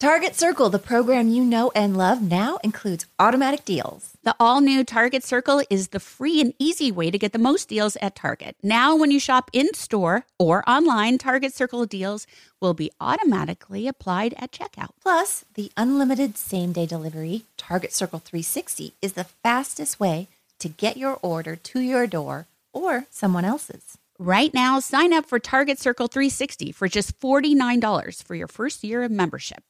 Target Circle, the program you know and love, now includes automatic deals. The all new Target Circle is the free and easy way to get the most deals at Target. Now, when you shop in store or online, Target Circle deals will be automatically applied at checkout. Plus, the unlimited same day delivery, Target Circle 360, is the fastest way to get your order to your door or someone else's. Right now, sign up for Target Circle 360 for just $49 for your first year of membership.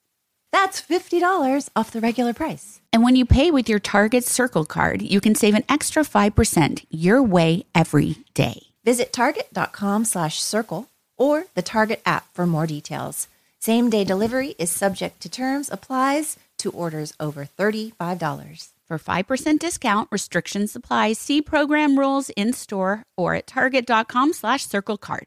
That's $50 off the regular price. And when you pay with your Target Circle card, you can save an extra 5% your way every day. Visit target.com slash circle or the Target app for more details. Same day delivery is subject to terms, applies to orders over $35. For 5% discount, restrictions apply. See program rules in store or at target.com slash circle card.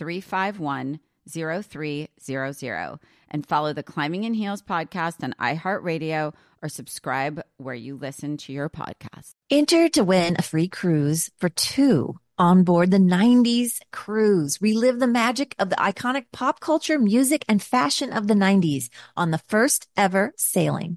351 0300 and follow the Climbing in Heels podcast on iHeartRadio or subscribe where you listen to your podcast. Enter to win a free cruise for two on board the 90s cruise. Relive the magic of the iconic pop culture, music, and fashion of the 90s on the first ever sailing.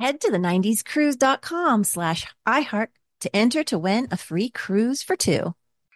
Head to the 90scruise.com slash iHeart to enter to win a free cruise for two.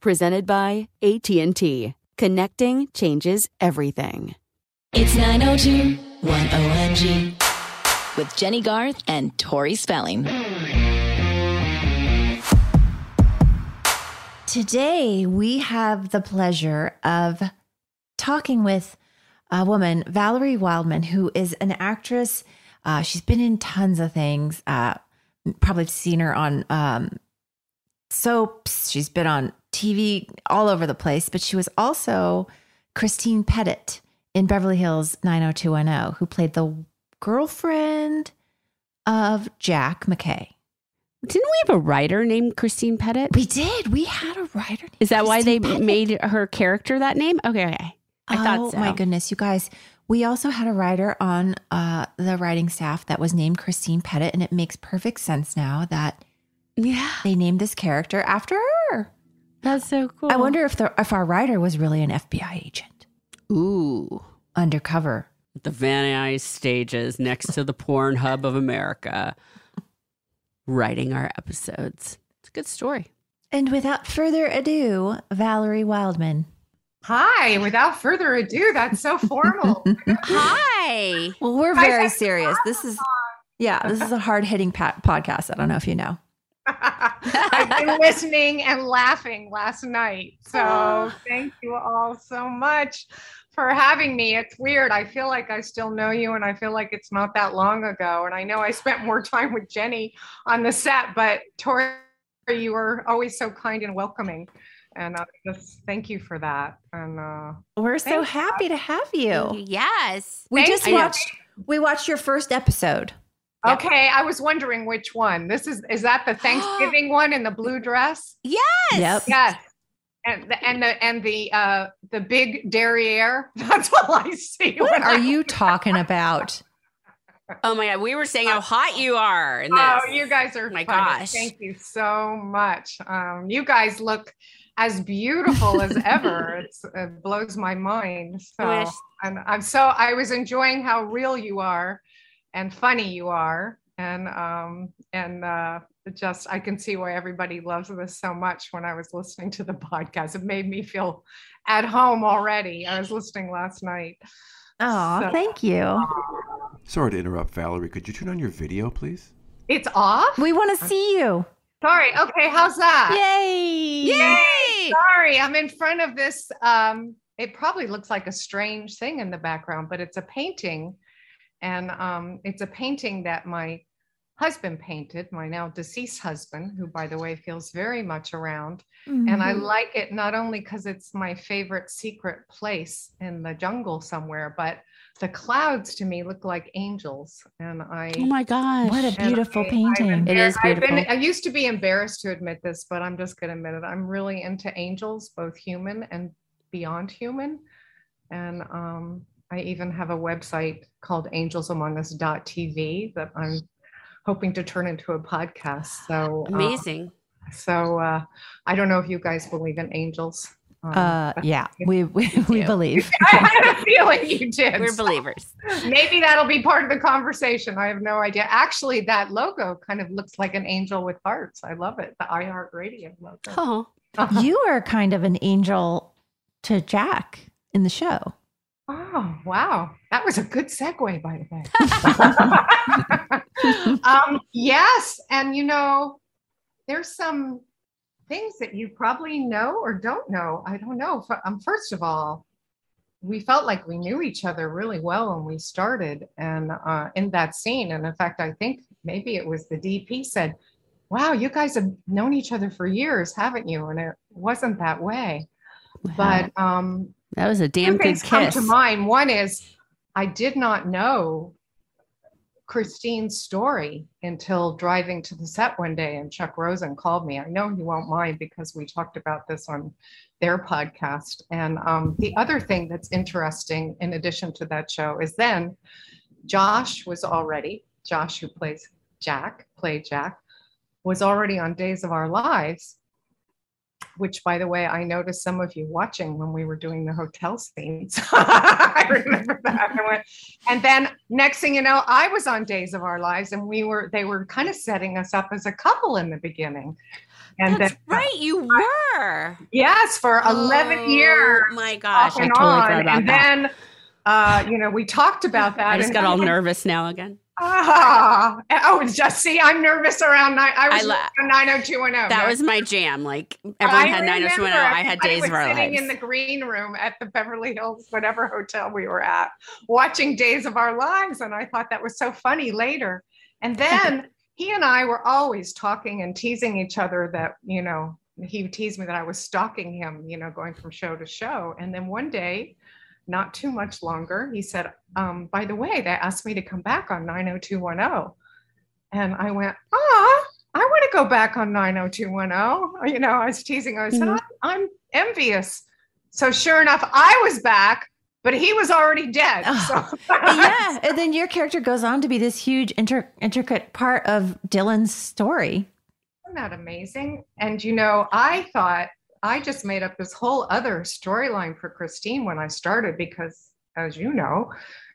Presented by AT&T. Connecting changes everything. It's 902 10MG with Jennie Garth and Tori Spelling. Today, we have the pleasure of talking with a woman, Valerie Wildman, who is an actress. Uh, she's been in tons of things. Uh, probably seen her on um, soaps. She's been on TV all over the place, but she was also Christine Pettit in Beverly Hills 90210, who played the girlfriend of Jack McKay. Didn't we have a writer named Christine Pettit? We did. We had a writer. Named Is that why they Pettit. made her character that name? Okay, okay. I oh, thought so. my goodness, you guys. We also had a writer on uh, the writing staff that was named Christine Pettit, and it makes perfect sense now that Yeah, they named this character after her. That's so cool. I wonder if the if our writer was really an FBI agent Ooh, undercover. the Van Nuys stages next to the porn hub of America, writing our episodes. It's a good story. And without further ado, Valerie Wildman. Hi, without further ado, that's so formal. Hi. Well, we're very serious. This is Yeah, this is a hard hitting podcast. I don't know if you know. I've been listening and laughing last night. So thank you all so much for having me. It's weird. I feel like I still know you and I feel like it's not that long ago. And I know I spent more time with Jenny on the set, but Tori, you were always so kind and welcoming. And uh, just thank you for that. And uh, we're so happy to have you. Yes. We Thank just you. watched we watched your first episode. Yep. okay, I was wondering which one. This is is that the Thanksgiving one in the blue dress? Yes. Yep. Yes. And the and the and the uh the big derriere. That's all I see. What when I- are you talking about? Oh my God. We were saying how hot you are. In Oh, you guys are My funny. gosh. Thank you so much. Um, you guys look as beautiful as ever. It's, it blows my mind. So, Wish. and I'm so I was enjoying how real you are, and funny you are, and um, and uh, just I can see why everybody loves this so much. When I was listening to the podcast, it made me feel at home already. I was listening last night. Oh, So- thank you. Sorry to interrupt, Valerie. Could you turn on your video, please? It's off. We want to see you. Sorry. Okay. How's that? Yay! Yay. Sorry, I'm in front of this. Um, it probably looks like a strange thing in the background, but it's a painting. And um, it's a painting that my husband painted, my now deceased husband, who, by the way, feels very much around. And I Mhm. like it not only because it's my favorite secret place in the jungle somewhere, but the clouds to me look like angels. And I. Oh my gosh. What a beautiful I- I'm painting. It is embar- I've been- beautiful. I used to be embarrassed to admit this, but I'm just going to admit it. I'm really into angels, both human and beyond human. And um, I even have a website called angelsamongus.tv that I'm hoping to turn into a podcast. So uh, Amazing. so uh, I don't know if you guys believe in angels. Um, Uh, yeah, we we, we do. believe. I had a feeling you did. We're so- believers. Maybe that'll be part of the conversation. I have no idea. Actually, that logo kind of looks like an angel with hearts. I love it. The iHeart Radio logo. Oh. you are kind of an angel to Jack in the show. Oh, wow. That was a good segue, by the way. um, yes. And, you know, there's some things that you probably know or don't know. I don't know. Um, first of all, we felt like we knew each other really well when we started and uh, in that scene. And in fact, I think maybe it was the DP said, Wow, you guys have known each other for years, haven't you? And it wasn't that way. But um, That was a damn good things come to mind. One is I did not know Christine's story until driving to the set one day and Chuck Rosin called me. I know he won't mind because we talked about this on their podcast. And um, the other thing that's interesting in addition to that show is then Josh was already, Josh who plays Jack, played Jack, was already on Days of Our Lives which by the way, I noticed some of you watching when we were doing the hotel scenes. I remember that. I went, and then next thing you know, I was on Days of Our Lives and we were, they were kind of setting us up as a couple in the beginning. And That's then, right. You were. yes, for 11 years. Oh, years. My gosh. off I totally on. forgot about and that. then, uh, you know, we talked about that. I just and got all nervous now again. Ah, oh, just see, I'm nervous around nine. I was I la- 90210. That was my jam. Like everyone had I 90210. remember I had days was of our sitting lives. in the green room at the Beverly Hills, whatever hotel we were at, watching Days of Our Lives, and I thought that was so funny later. And then he and I were always talking and teasing each other that you know he teased me that I was stalking him, you know, going from show to show. And then one day, not too much longer, he said, um, "By the way, they asked me to come back on 90210." And I went, "Ah." I want to go back on 90210. You know, I was teasing. I said, Mhm. I'm, I'm envious. So sure enough, I was back, but he was already dead. So yeah, and then your character goes on to be this huge, inter- intricate part of Dylan's story. Isn't that amazing? And you know, I thought I just made up this whole other storyline for Christine when I started because, as you know,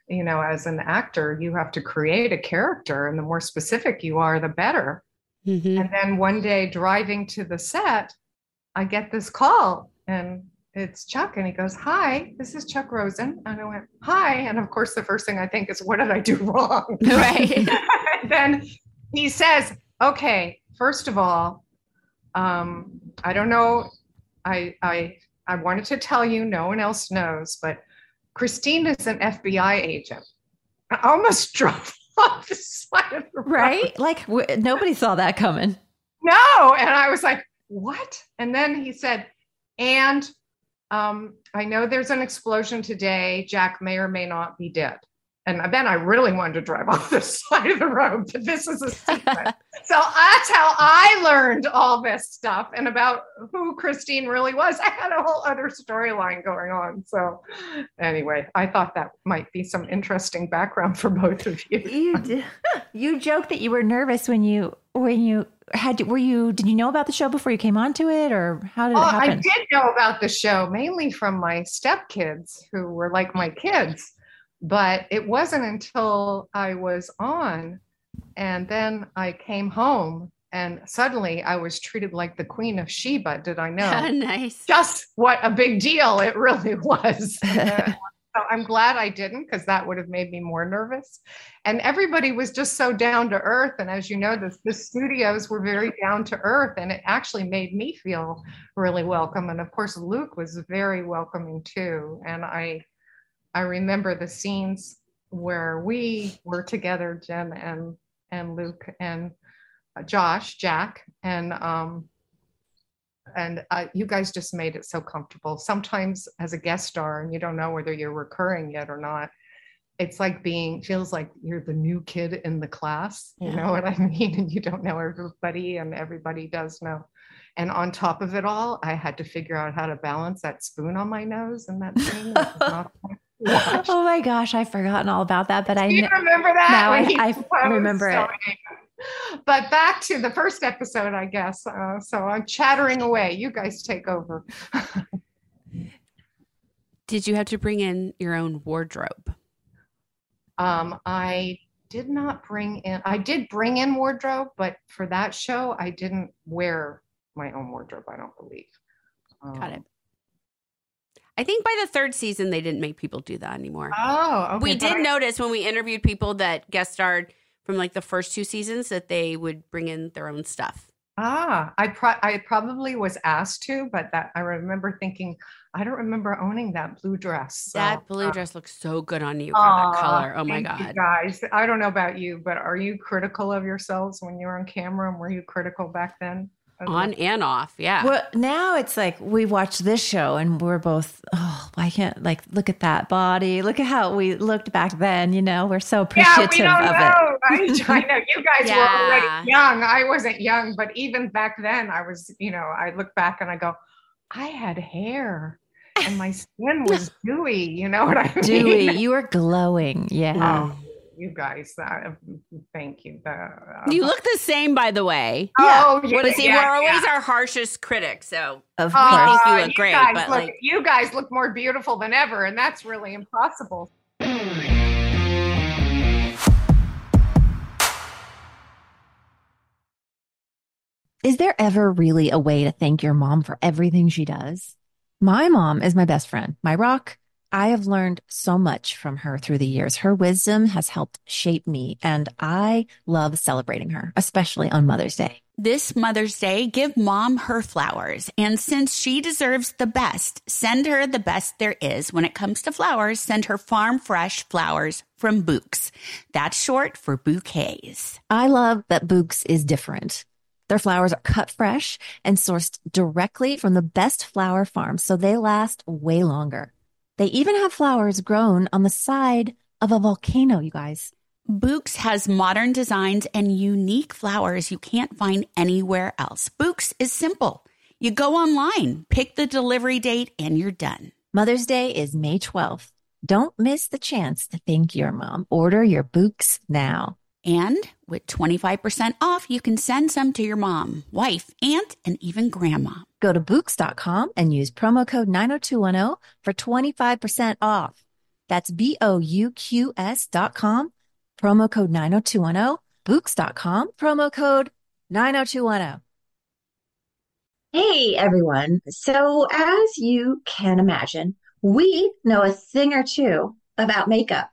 you know, as an actor, you have to create a character, and the more specific you are, the better. Mhm. And then one day driving to the set, I get this call, and it's Chuck. And he goes, Hi, this is Chuck Rosin. And I went, Hi. And of course, the first thing I think is, What did I do wrong? Right. then he says, Okay, first of all, um, I don't know. I, I, I wanted to tell you, no one else knows, but Christine is an FBI agent. I almost drove off the side of the road. Right? Like w- nobody saw that coming. No. And I was like, what? And then he said, and um, I know there's an explosion today. Jack may or may not be dead. And then I really wanted to drive off the side of the road, but this is a secret. so that's how I learned all this stuff and about who Christine really was. I had a whole other storyline going on. So, anyway, I thought that might be some interesting background for both of you. You d- you joked that you were nervous when you when you had were you did you know about the show before you came onto it or how did it oh, happen? I did know about the show mainly from my stepkids who were like my kids, but it wasn't until I was on and then I came home and suddenly I was treated like the Queen of Sheba. Did I know? nice. Just what a big deal it really was. So I'm glad I didn't because that would have made me more nervous. And everybody was just so down to earth. And as you know, the, the studios were very down to earth, and it actually made me feel really welcome. And of course, Luke was very welcoming too. And I, I remember the scenes where we were together, Jim and and Luke and uh, Josh, Jack, and um, and uh, you guys just made it so comfortable. Sometimes as a guest star, and you don't know whether you're recurring yet or not, it's like being feels like you're the new kid in the class. You know what I mean? And you don't know everybody, and everybody does know. And on top of it all, I had to figure out how to balance that spoon on my nose and that which is not fun to watch. oh my gosh, I've forgotten all about that, but I you remember that? Now I- I remember it. But back to the first episode, I guess. Uh, so I'm chattering away. You guys take over. Did you have to bring in your own wardrobe? Um, I did not bring in, I did bring in wardrobe, but for that show, I didn't wear my own wardrobe, I don't believe. Got it. I think by the third season they didn't make people do that anymore. Oh, okay. we did notice when we interviewed people that guest starred from like the first two seasons that they would bring in their own stuff. Ah, I pro- I probably was asked to, but that I remember thinking, I don't remember owning that blue dress. So, that blue uh, dress looks so good on you. That color. Oh my god. guys. I don't know about you, but are you critical of yourselves when you're on camera? And were you critical back then? As well? On and off. Yeah. Well, now it's like we watch this show and we're both, oh, why can't like look at that body? Look at how we looked back then. You know, we're so Yeah, we appreciative don't of know. right? I know you guys were already young. I wasn't young, but even back then, I was. You know, I look back and I go, I had hair, and my skin was dewy. You know what I mean? Dewy. you were glowing. Yeah. Oh, you guys, uh, thank you. The, uh, you look the same, by the way. Oh, But yeah, see, yeah, we're always yeah. our harshest critic. So Of We course. think you Uh, look great, guys but, look, like- you guys look more beautiful than ever, and that's really impossible. Is there ever really a way to thank your mom for everything she does? My mom is my best friend, my rock. I have learned so much from her through the years. Her wisdom has helped shape me, and I love celebrating her, especially on Mother's Day. this Mother's Day, give mom her flowers. And since she deserves the best, send her the best there is. When it comes to flowers, send her farm fresh flowers from Bouqs. That's short for bouquets. I love that Bouqs is different. Their flowers are cut fresh and sourced directly from the best flower farms, so they last way longer. They even have flowers grown on the side of a volcano, you guys. Bouqs has modern designs and unique flowers you can't find anywhere else. Bouqs is simple. You go online, pick the delivery date, and you're done. Mother's Day is May 12th. Don't miss the chance to thank your mom. Order your Bouqs now. And with 25% off, you can send some to your mom, wife, aunt, and even grandma. Go to Bouqs.com and use promo code 90210 for 25% off. That's B O U Q S.com, promo code 90210, Bouqs.com, promo code 90210. Hey everyone. So, as you can imagine, we know a thing or two about makeup.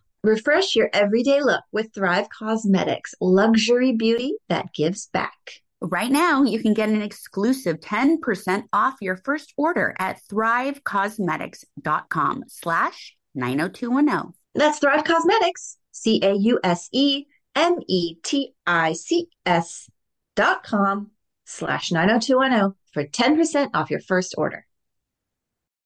Refresh your everyday look with Thrive Causemetics, luxury beauty that gives back. Right now, you can get an exclusive 10% off your first order at thrivecausemetics.com slash 90210. That's Thrive Causemetics, C A U S E M E T I C S dot com slash 90210 for 10% off your first order.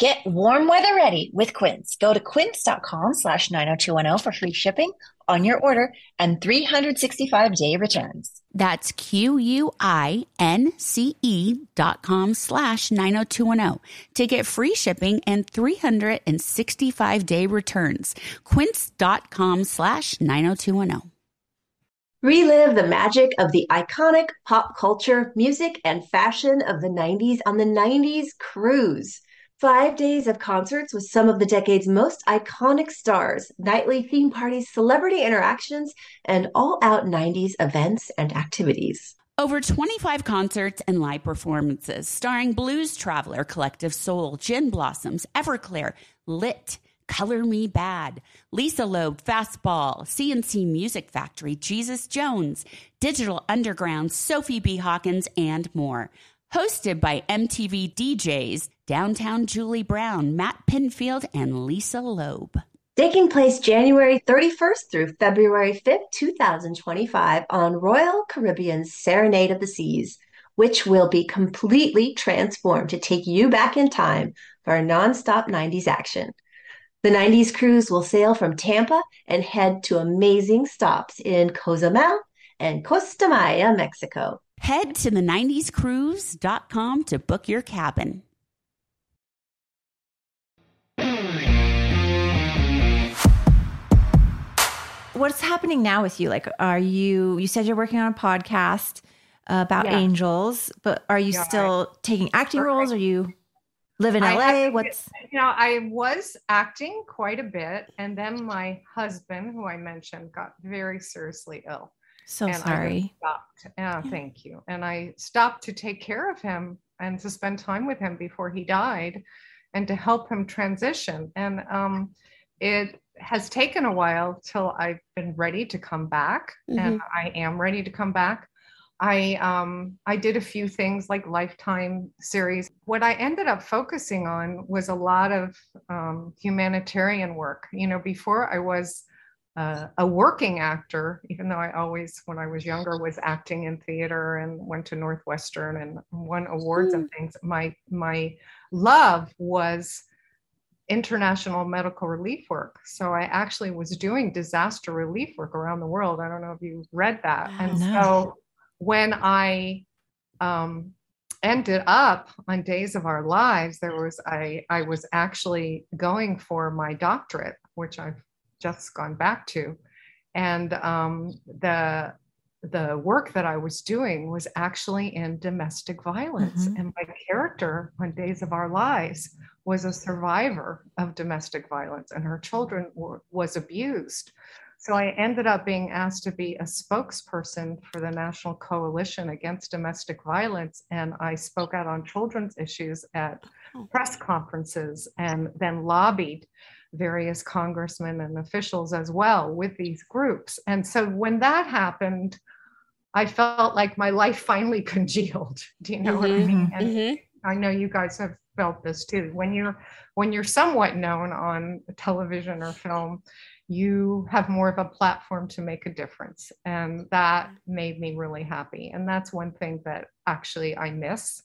Get warm weather ready with Quince. Go to quince.com slash 90210 for free shipping on your order and 365 day returns. That's Q-U-I-N-C-E dot com slash 90210 to get free shipping and 365 day returns. Quince.com slash 90210. Relive the magic of the iconic pop culture, music, and fashion of the 90s on the 90s Cruise. Five days of concerts with some of the decade's most iconic stars, nightly theme parties, celebrity interactions, and all out 90s events and activities. Over 25 concerts and live performances starring Blues Traveler, Collective Soul, Gin Blossoms, Everclear, Lit, Color Me Badd, Lisa Loeb, Fastball, C+C Music Factory, Jesus Jones, Digital Underground, Sophie B. Hawkins, and more. Hosted by MTV DJs, Downtown Julie Brown, Matt Pinfield, and Lisa Loeb. Taking place January 31st through February 5th, 2025, on Royal Caribbean's Serenade of the Seas, which will be completely transformed to take you back in time for a nonstop 90s action. The 90s cruise will sail from Tampa and head to amazing stops in Cozumel and Costa Maya, Mexico. Head to the 90scruise.com to book your cabin. What's happening now with you? Like, are you, you said you're working on a podcast about Yeah. angels, but are you Yeah, I- still taking acting Right. roles? Are you live in LA? have- What's, you know i was acting quite a bit and then my husband who i mentioned got very seriously ill so and I just sorry. yeah, thank you and i stopped to take care of him and to spend time with him before he died and to help him transition and um, it has taken a while till i've been ready to come back and i am ready to come back I um I did a few things like Lifetime series. What I ended up focusing on was a lot of um, humanitarian work. You know, before I was uh, a working actor, even though I always, when I was younger, was acting in theater and went to Northwestern and won awards and things. My my love was international medical relief work. So I actually was doing disaster relief work around the world. I don't know if you read that. And no. so when I um, ended up on Days of Our Lives, there was I I was actually going for my doctorate, which I've just gone back to, and um, the the work that I was doing was actually in domestic violence, Mhm. and my character on Days of Our Lives was a survivor of domestic violence, and her children were, was abused. So I ended up being asked to be a spokesperson for the National Coalition Against Domestic Violence. And I spoke out on children's issues at oh. press conferences and then lobbied various congressmen and officials as well with these groups. And so when that happened, I felt like my life finally congealed. Do you know what I mm-hmm. mean? And mm-hmm. I know you guys have felt this too. When you're when you're somewhat known on television or film, you have more of a platform to make a difference. And that made me really happy. And that's one thing that actually I miss.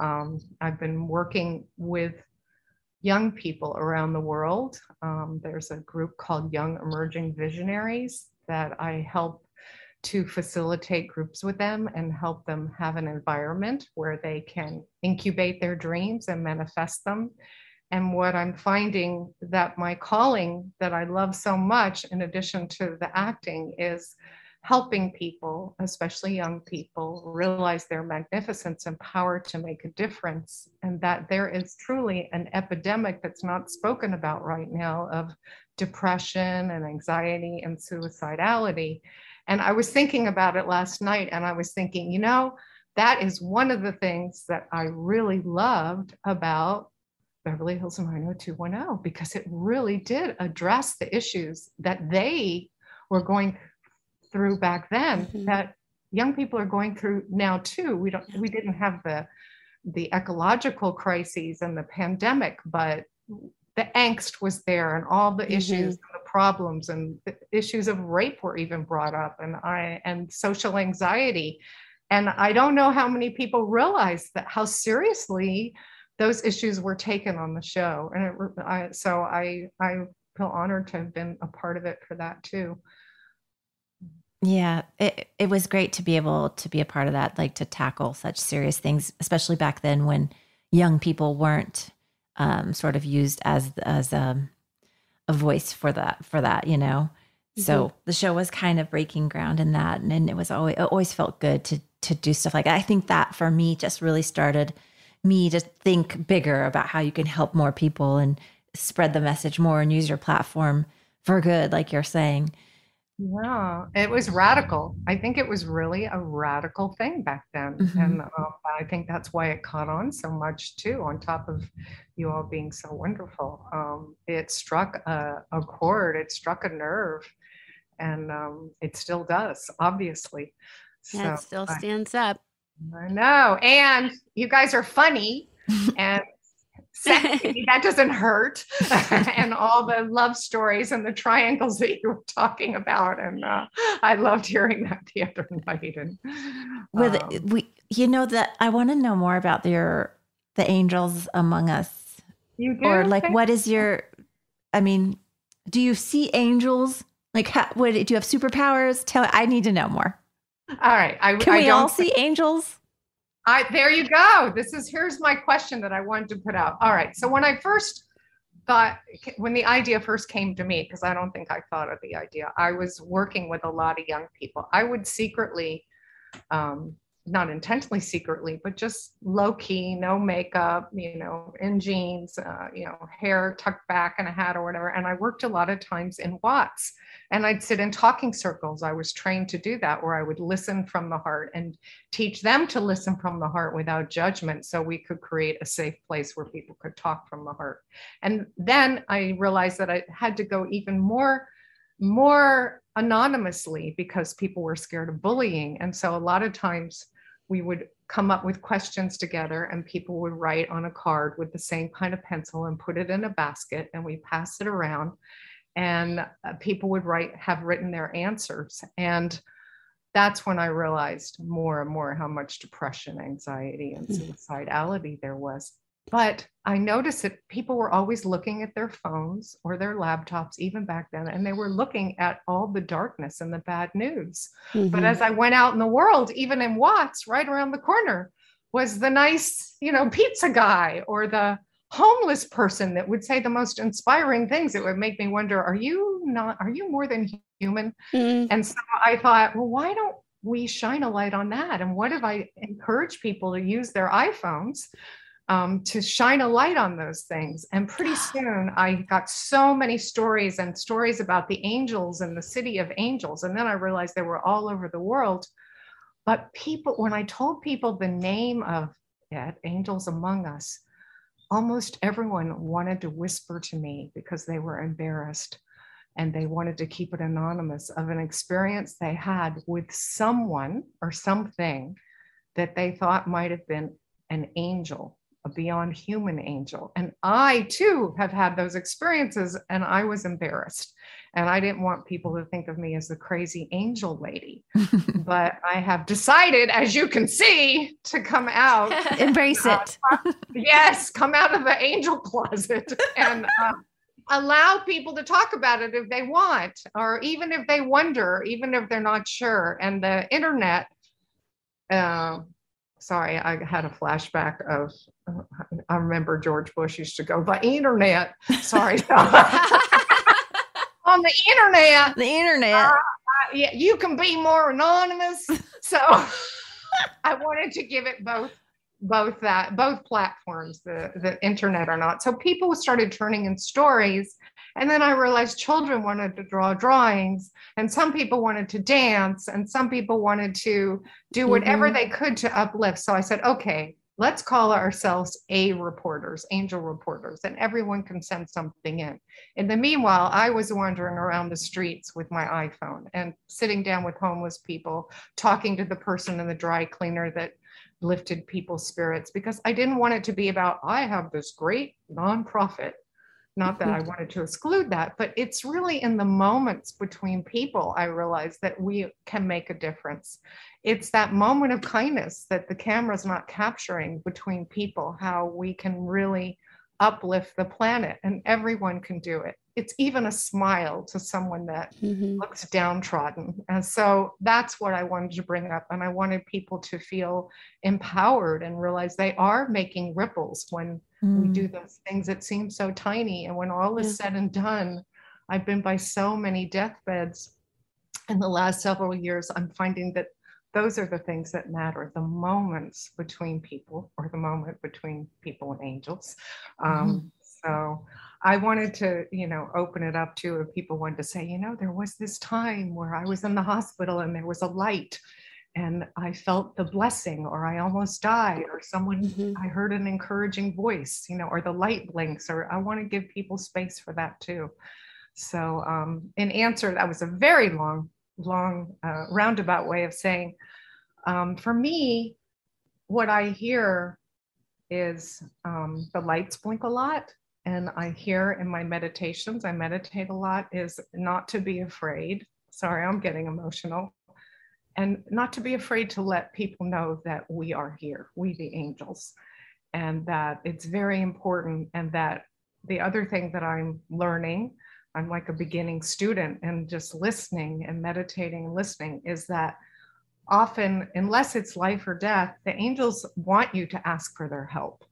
Um, I've been working with young people around the world. Um, there's a group called Young Emerging Visionaries that I help to facilitate groups with them and help them have an environment where they can incubate their dreams and manifest them. And what I'm finding that my calling that I love so much, in addition to the acting, is helping people, especially young people, realize their magnificence and power to make a difference. And that there is truly an epidemic that's not spoken about right now of depression and anxiety and suicidality. And I was thinking about it last night, and I was thinking, you know, that is one of the things that I really loved about Beverly Hills 90210 because it really did address the issues that they were going through back then Mhm. that young people are going through now too. We don't we didn't have the the ecological crises and the pandemic, but the angst was there and all the issues and the problems and issues of rape were even brought up and I and social anxiety. And I don't know how many people realize that how seriously those issues were taken on the show. And it, I, so I, I feel honored to have been a part of it for that too. Yeah, it it was great to be able to be a part of that, like to tackle such serious things, especially back then when young people weren't um, sort of used as as a, a voice for that for that, you know. So mm-hmm. the show was kind of breaking ground in that, and, and it was always it always felt good to to do stuff like that. I think that for me just really started me to think bigger about how you can help more people and spread the message more and use your platform for good, like you're saying. Yeah, it was radical. I think it was really a radical thing back then. Mhm. And um, I think that's why it caught on so much too, on top of you all being so wonderful. Um, it struck a, a chord, it struck a nerve, and um, it still does, obviously. Yeah, it So still I- stands up. I know. And you guys are funny and sexy. that doesn't hurt. and all the love stories and the triangles that you were talking about. And uh, I loved hearing that the other night. And with um, we you know that i want to know more about your the angels among us you do or like what is your i mean do you see angels like how, what do you have superpowers tell i need to know more All right. I, can I we don't all see angels I there you go. This is here's my question that I wanted to put out. All right. So when I first thought when the idea first came to me, because I don't think I thought of the idea, I was working with a lot of young people. I would secretly, um, not intentionally secretly, but just low key, no makeup, you know, in jeans, uh, you know, hair tucked back in a hat or whatever. And I worked a lot of times in Watts and I'd sit in talking circles. I was trained to do that where I would listen from the heart and teach them to listen from the heart without judgment so we could create a safe place where people could talk from the heart. And then I realized that I had to go even more more anonymously because people were scared of bullying. And so a lot of times we would come up with questions together and people would write on a card with the same kind of pencil and put it in a basket and we pass it around. And uh, people would write have written their answers. And that's when i realized more and more how much depression anxiety and suicidality there was but I noticed that people were always looking at their phones or their laptops, even back then, and they were looking at all the darkness and the bad news. Mm-hmm. But as I went out in the world, even in Watts, right around the corner, was the nice, you know, pizza guy or the homeless person that would say the most inspiring things. It would make me wonder, are you not, are you more than human? Mm. And so I thought, well, why don't we shine a light on that? And what if I encourage people to use their iPhones um, to shine a light on those things? And pretty soon I got so many stories and stories about the angels and the city of angels. And then I realized they were all over the world. But people, when I told people the name of it, Angels Among Us, almost everyone wanted to whisper to me because they were embarrassed and they wanted to keep it anonymous of an experience they had with someone or something that they thought might have been an angel, a beyond human angel. And I too have had those experiences and I was embarrassed. And I didn't want people to think of me as the crazy angel lady. but I have decided, as you can see, to come out. Embrace uh, it. yes, come out of the angel closet and uh, allow people to talk about it if they want, or even if they wonder, even if they're not sure. And the internet, uh, sorry, I had a flashback of, I remember George Bush used to go, the internet. Sorry. On the internet. The internet. uh, yeah, you can be more anonymous. So I wanted to give it both both that both platforms the the internet or not so people started turning in stories and then i realized children wanted to draw drawings and some people wanted to dance and some people wanted to do whatever Mhm. they could to uplift so i said okay let's call ourselves a reporters angel reporters and everyone can send something in in the meanwhile i was wandering around the streets with my iphone and sitting down with homeless people talking to the person in the dry cleaner that lifted people's spirits because I didn't want it to be about, I have this great nonprofit. Not that I wanted to exclude that, but it's really in the moments between people I realize that we can make a difference. It's that moment of kindness that the camera's not capturing between people, how we can really uplift the planet and everyone can do it. It's even a smile to someone that Mhm. looks downtrodden. And so that's what I wanted to bring up. And I wanted people to feel empowered and realize they are making ripples when we do those things that seem so tiny. And when all is said and done, I've been by so many deathbeds in the last several years. I'm finding that those are the things that matter the moments between people or the moment between people and angels. Um, So I wanted to, you know, open it up to if people wanted to say, you know, there was this time where I was in the hospital and there was a light and I felt the blessing, or I almost died, or someone, I heard an encouraging voice, you know, or the light blinks, or I want to give people space for that too. So, um, in answer, that was a very long, long, uh, roundabout way of saying, um, for me, what I hear is um, the lights blink a lot. And I hear in my meditations, I meditate a lot, is not to be afraid. Sorry, I'm getting emotional. And not to be afraid to let people know that we are here, we the angels, and that it's very important. And that the other thing that I'm learning, I'm like a beginning student and just listening and meditating and listening, is that often, unless it's life or death, the angels want you to ask for their help.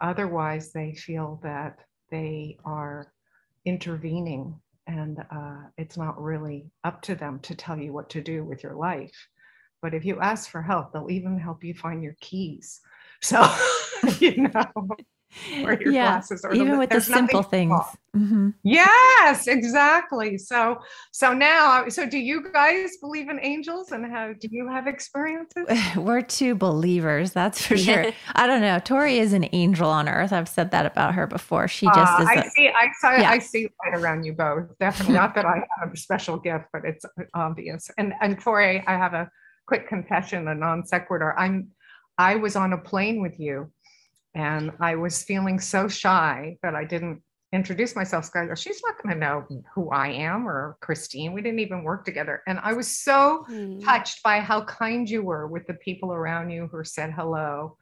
Otherwise, they feel that they are intervening and uh, it's not really up to them to tell you what to do with your life. But if you ask for help, they'll even help you find your keys. So, you know, or your yeah, glasses or even with the simple things. Mhm. Yes, exactly. So, so now, so do you guys believe in angels and how do you have experiences? We're two believers, that's for sure. I don't know. Tori is an angel on earth. I've said that about her before. She just Uh, is. I a- see. I saw. Yeah. I see light around you both. Definitely. Not that I have a special gift, but it's obvious. And and Tori, I have a quick confession, a non sequitur. I'm. I was on a plane with you, and I was feeling so shy that I didn't introduce myself. So I go, she's not going to know who I am or Christine. We didn't even work together, and I was so touched by how kind you were with the people around you who said hello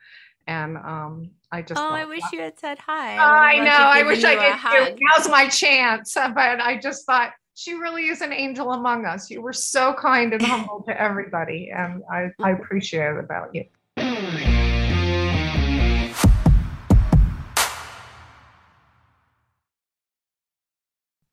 And um, I just Oh, thought, I wish you had said hi. I would've know. I wish I I a could. Now's my chance. But I just thought she really is an angel among us. You were so kind and humble to everybody, and I, I appreciate it about you.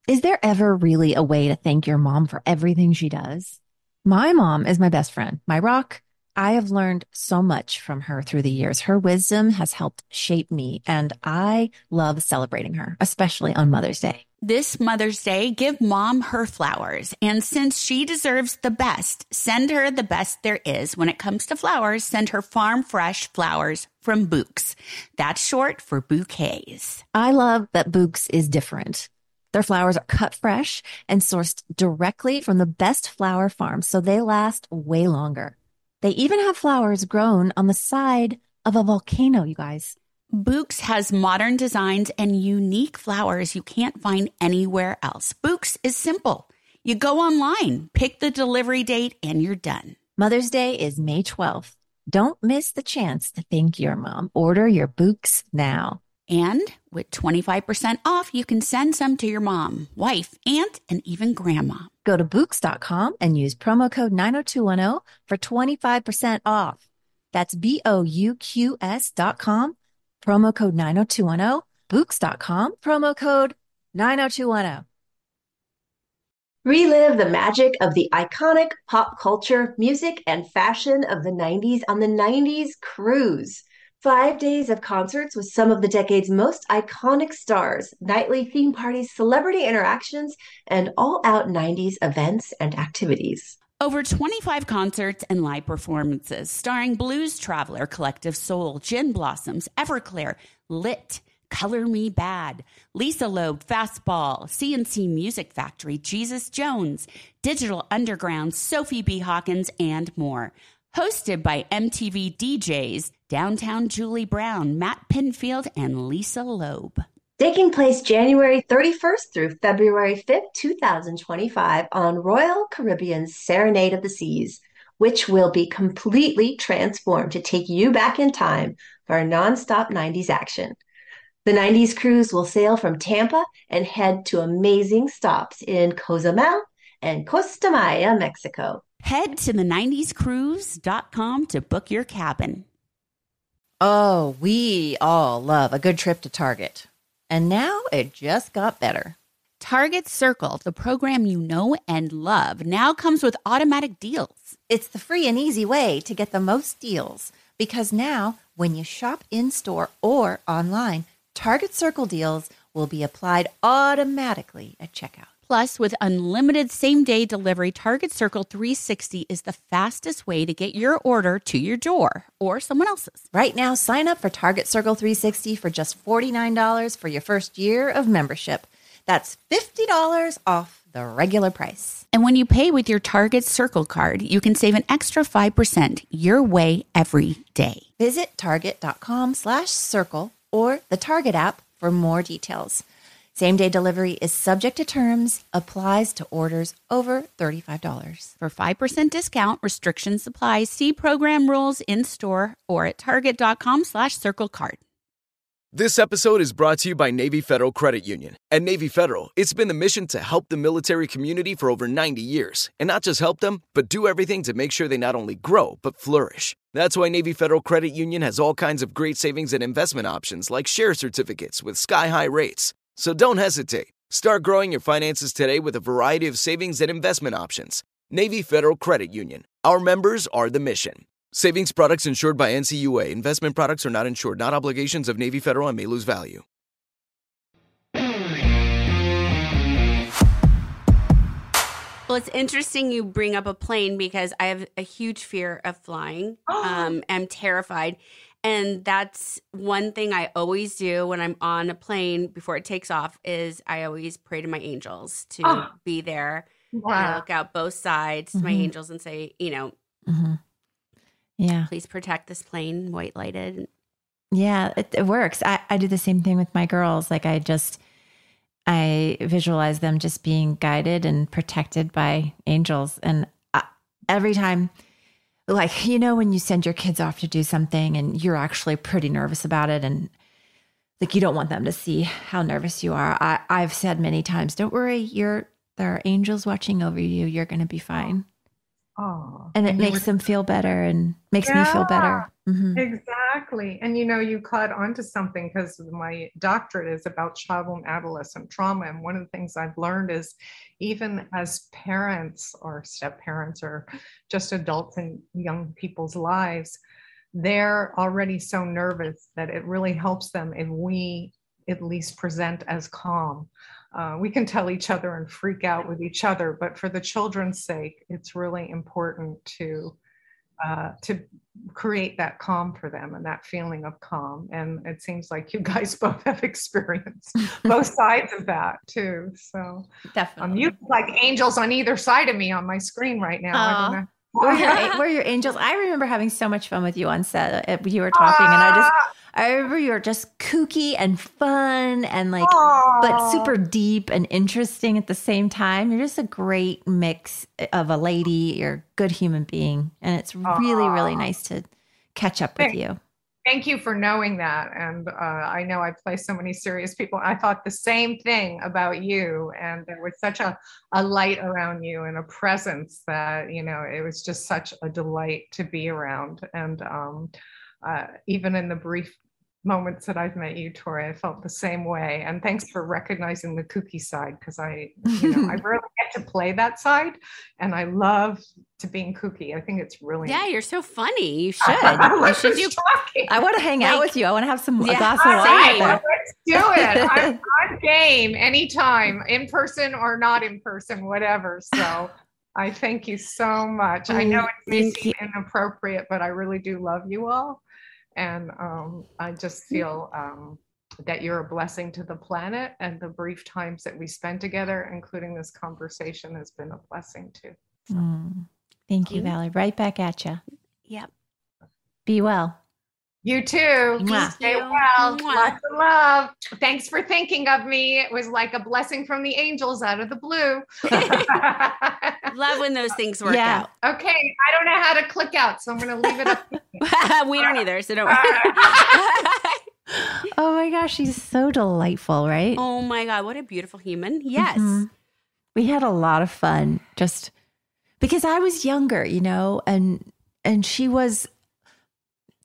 Is there ever really a way to thank your mom for everything she does? My mom is my best friend, my rock. I have learned so much from her through the years. Her wisdom has helped shape me, and I love celebrating her, especially on Mother's Day. This Mother's Day, give mom her flowers. And since she deserves the best, send her the best there is. When it comes to flowers, send her farm fresh flowers from Bouqs. That's short for bouquets. I love that Bouqs is different. Their flowers are cut fresh and sourced directly from the best flower farms, so they last way longer. They even have flowers grown on the side of a volcano, you guys. Bouqs has modern designs and unique flowers you can't find anywhere else. Bouqs is simple. You go online, pick the delivery date, and you're done. Mother's Day is May 12th. Don't miss the chance to thank your mom. Order your Bouqs now. And with 25% off, you can send some to your mom, wife, aunt, and even grandma. Go to Bouqs.com and use promo code 90210 for 25% off. That's B O U Q S dot com, promo code 90210, Bouqs.com, promo code 90210. Relive the magic of the iconic pop culture, music, and fashion of the 90s on the 90s Cruise. Five days of concerts with some of the decade's most iconic stars, nightly theme parties, celebrity interactions, and all out 90s events and activities. Over 25 concerts and live performances starring Blues Traveler, Collective Soul, Gin Blossoms, Everclear, Lit, Color Me Badd, Lisa Loeb, Fastball, C+C Music Factory, Jesus Jones, Digital Underground, Sophie B. Hawkins, and more. Hosted by MTV DJs, Downtown Julie Brown, Matt Pinfield, and Lisa Loeb. Taking place January 31st through February 5th, 2025, on Royal Caribbean's Serenade of the Seas, which will be completely transformed to take you back in time for a nonstop 90s action. The 90s cruise will sail from Tampa and head to amazing stops in Cozumel and Costa Maya, Mexico. Head to the 90scruise.com to book your cabin. Oh, we all love a good trip to Target. And now it just got better. Target Circle, the program you know and love, now comes with automatic deals. It's the free and easy way to get the most deals because now when you shop in store or online, Target Circle deals will be applied automatically at checkout. Plus, with unlimited same day delivery, Target Circle 360 is the fastest way to get your order to your door or someone else's. Right now, sign up for Target Circle 360 for just $49 for your first year of membership. That's $50 off the regular price. And when you pay with your Target Circle card, you can save an extra 5% your way every day. Visit target.com slash circle or the Target app for more details. Same day delivery is subject to terms, applies to orders over $35. For 5% discount, restrictions apply. See program rules in store or at target.com slash circle card. This episode is brought to you by Navy Federal Credit Union. At Navy Federal, it's been the mission to help the military community for over 90 years. And not just help them, but do everything to make sure they not only grow, but flourish. That's why Navy Federal Credit Union has all kinds of great savings and investment options like share certificates with sky high rates. So don't hesitate. Start growing your finances today with a variety of savings and investment options. Navy Federal Credit Union. Our members are the mission. Savings products insured by NCUA. Investment products are not insured, not obligations of Navy Federal and may lose value. Well, it's interesting you bring up a plane because I have a huge fear of flying. Um, I'm terrified. And that's one thing I always do when I'm on a plane before it takes off is I always pray to my angels to Oh. be there. And I look out both sides to my Mhm. angels and say, you know, Mm-hmm. Yeah. please protect this plane, white lighted. Yeah, it, it works. I, I do the same thing with my girls. Like I just, I visualize them just being guided and protected by angels. And I, every time like you know when you send your kids off to do something and you're actually pretty nervous about it and like you don't want them to see how nervous you are. I, I've said many times, don't worry, you're there are angels watching over you. You're gonna be fine. Oh, And it you makes them feel better and makes me feel better. Mhm. Exactly. And you know, you caught onto something because my doctorate is about child and adolescent trauma. And one of the things I've learned is even as parents or step parents or just adults in young people's lives, they're already so nervous that it really helps them if we at least present as calm. Uh, we can tell each other and freak out with each other, but for the children's sake, it's really important to uh, to create that calm for them and that feeling of calm. And it seems like you guys both have experienced both sides of that too. So Definitely. um, you like angels on either side of me on my screen right now. I don't Aw. know. We're your, we're your angels. I remember having so much fun with you on set. Uh, You were talking, and I just, I remember you were just kooky and fun and like, but super deep and interesting at the same time. You're just a great mix of a lady. You're a good human being, and it's really, really nice to catch up with you. Thank you for knowing that. And uh, I know I play so many serious people. I thought the same thing about you. And there was such a, a light around you and a presence that, you know, it was just such a delight to be around. And um, uh, even in the brief moments that I've met you, Tori, I felt the same way. And thanks for recognizing the kooky side because I, you know, I rarely get to play that side. And I love to being kooky. I think it's really Yeah, you're so funny. You should. I should do. talking. I want to hang out with you. I want to have some a Yeah, glass of wine. right, let's do it. I'm, I'm game anytime, in person or not in person, whatever. So I thank you so much. I know mm, it may seem inappropriate, but I really do love you all. And um, I just feel um, that you're a blessing to the planet. And the brief times that we spend together, including this conversation, has been a blessing too. Mm. Thank you. Valerie. Right back at you. Yep. Be well. You too. Mwah. Stay well. Mwah. Lots of love. Thanks for thinking of me. It was like a blessing from the angels out of the blue. Love when those things work out. Okay, I don't know how to click out, so I'm going to leave it up. we don't either, so don't worry. Oh my gosh, she's so delightful, right? oh my god, what a beautiful human. Yes. Mhm. We had a lot of fun just because I was younger, you know, and and she was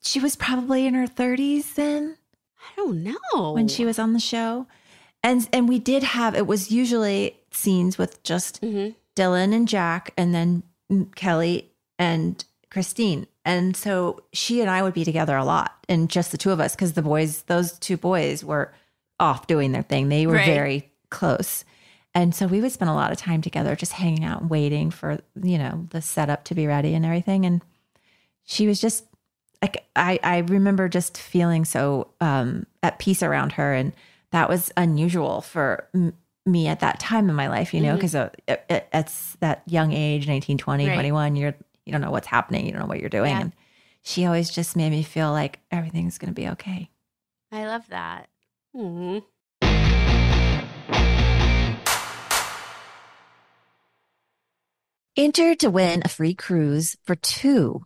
she was probably in her 30s then I don't know. when she was on the show. And and we did have it was usually scenes with just Mhm. Dylan and Jack and then Kelly and Christine. And so she and I would be together a lot and just the two of us because the boys, those two boys were off doing their thing. They were Right. very close. And so we would spend a lot of time together just hanging out and waiting for, you know, the setup to be ready and everything. And she was just like, I, I remember just feeling so um, at peace around her. And that was unusual for m- me at that time in my life, you know, because at it's that young age, 19, 20, Right. 21, you're, you don't know what's happening. You don't know what you're doing. Yeah. And she always just made me feel like everything's going to be okay. I love that. Mhm. Enter to win a free cruise for two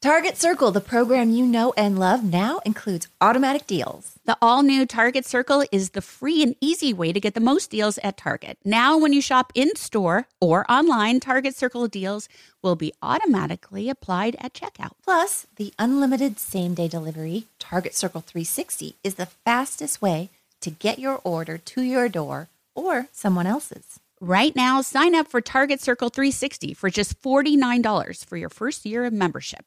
Target Circle, the program you know and love, now includes automatic deals. The all new Target Circle is the free and easy way to get the most deals at Target. Now, when you shop in store or online, Target Circle deals will be automatically applied at checkout. Plus, the unlimited same day delivery, Target Circle 360, is the fastest way to get your order to your door or someone else's. Right now, sign up for Target Circle 360 for just $49 for your first year of membership.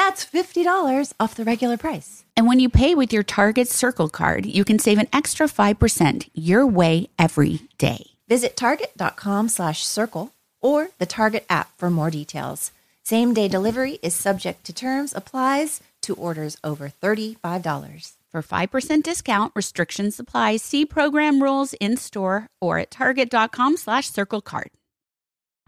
That's $50 off the regular price. And when you pay with your Target Circle card, you can save an extra 5% your way every day. Visit target.com slash circle or the Target app for more details. Same day delivery is subject to terms, applies to orders over $35. For 5% discount, restrictions apply. See program rules in store or at target.com slash circle card.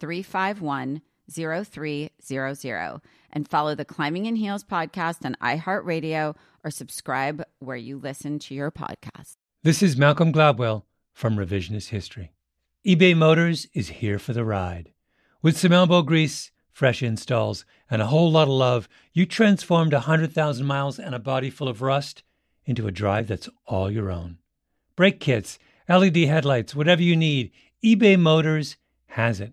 351 0300 and follow the Climbing in Heels podcast on iHeartRadio or subscribe where you listen to your podcast. This is Malcolm Gladwell from Revisionist History. eBay Motors is here for the ride. With some elbow grease, fresh installs, and a whole lot of love, you transformed 100,000 miles and a body full of rust into a drive that's all your own. Brake kits, LED headlights, whatever you need, eBay Motors has it.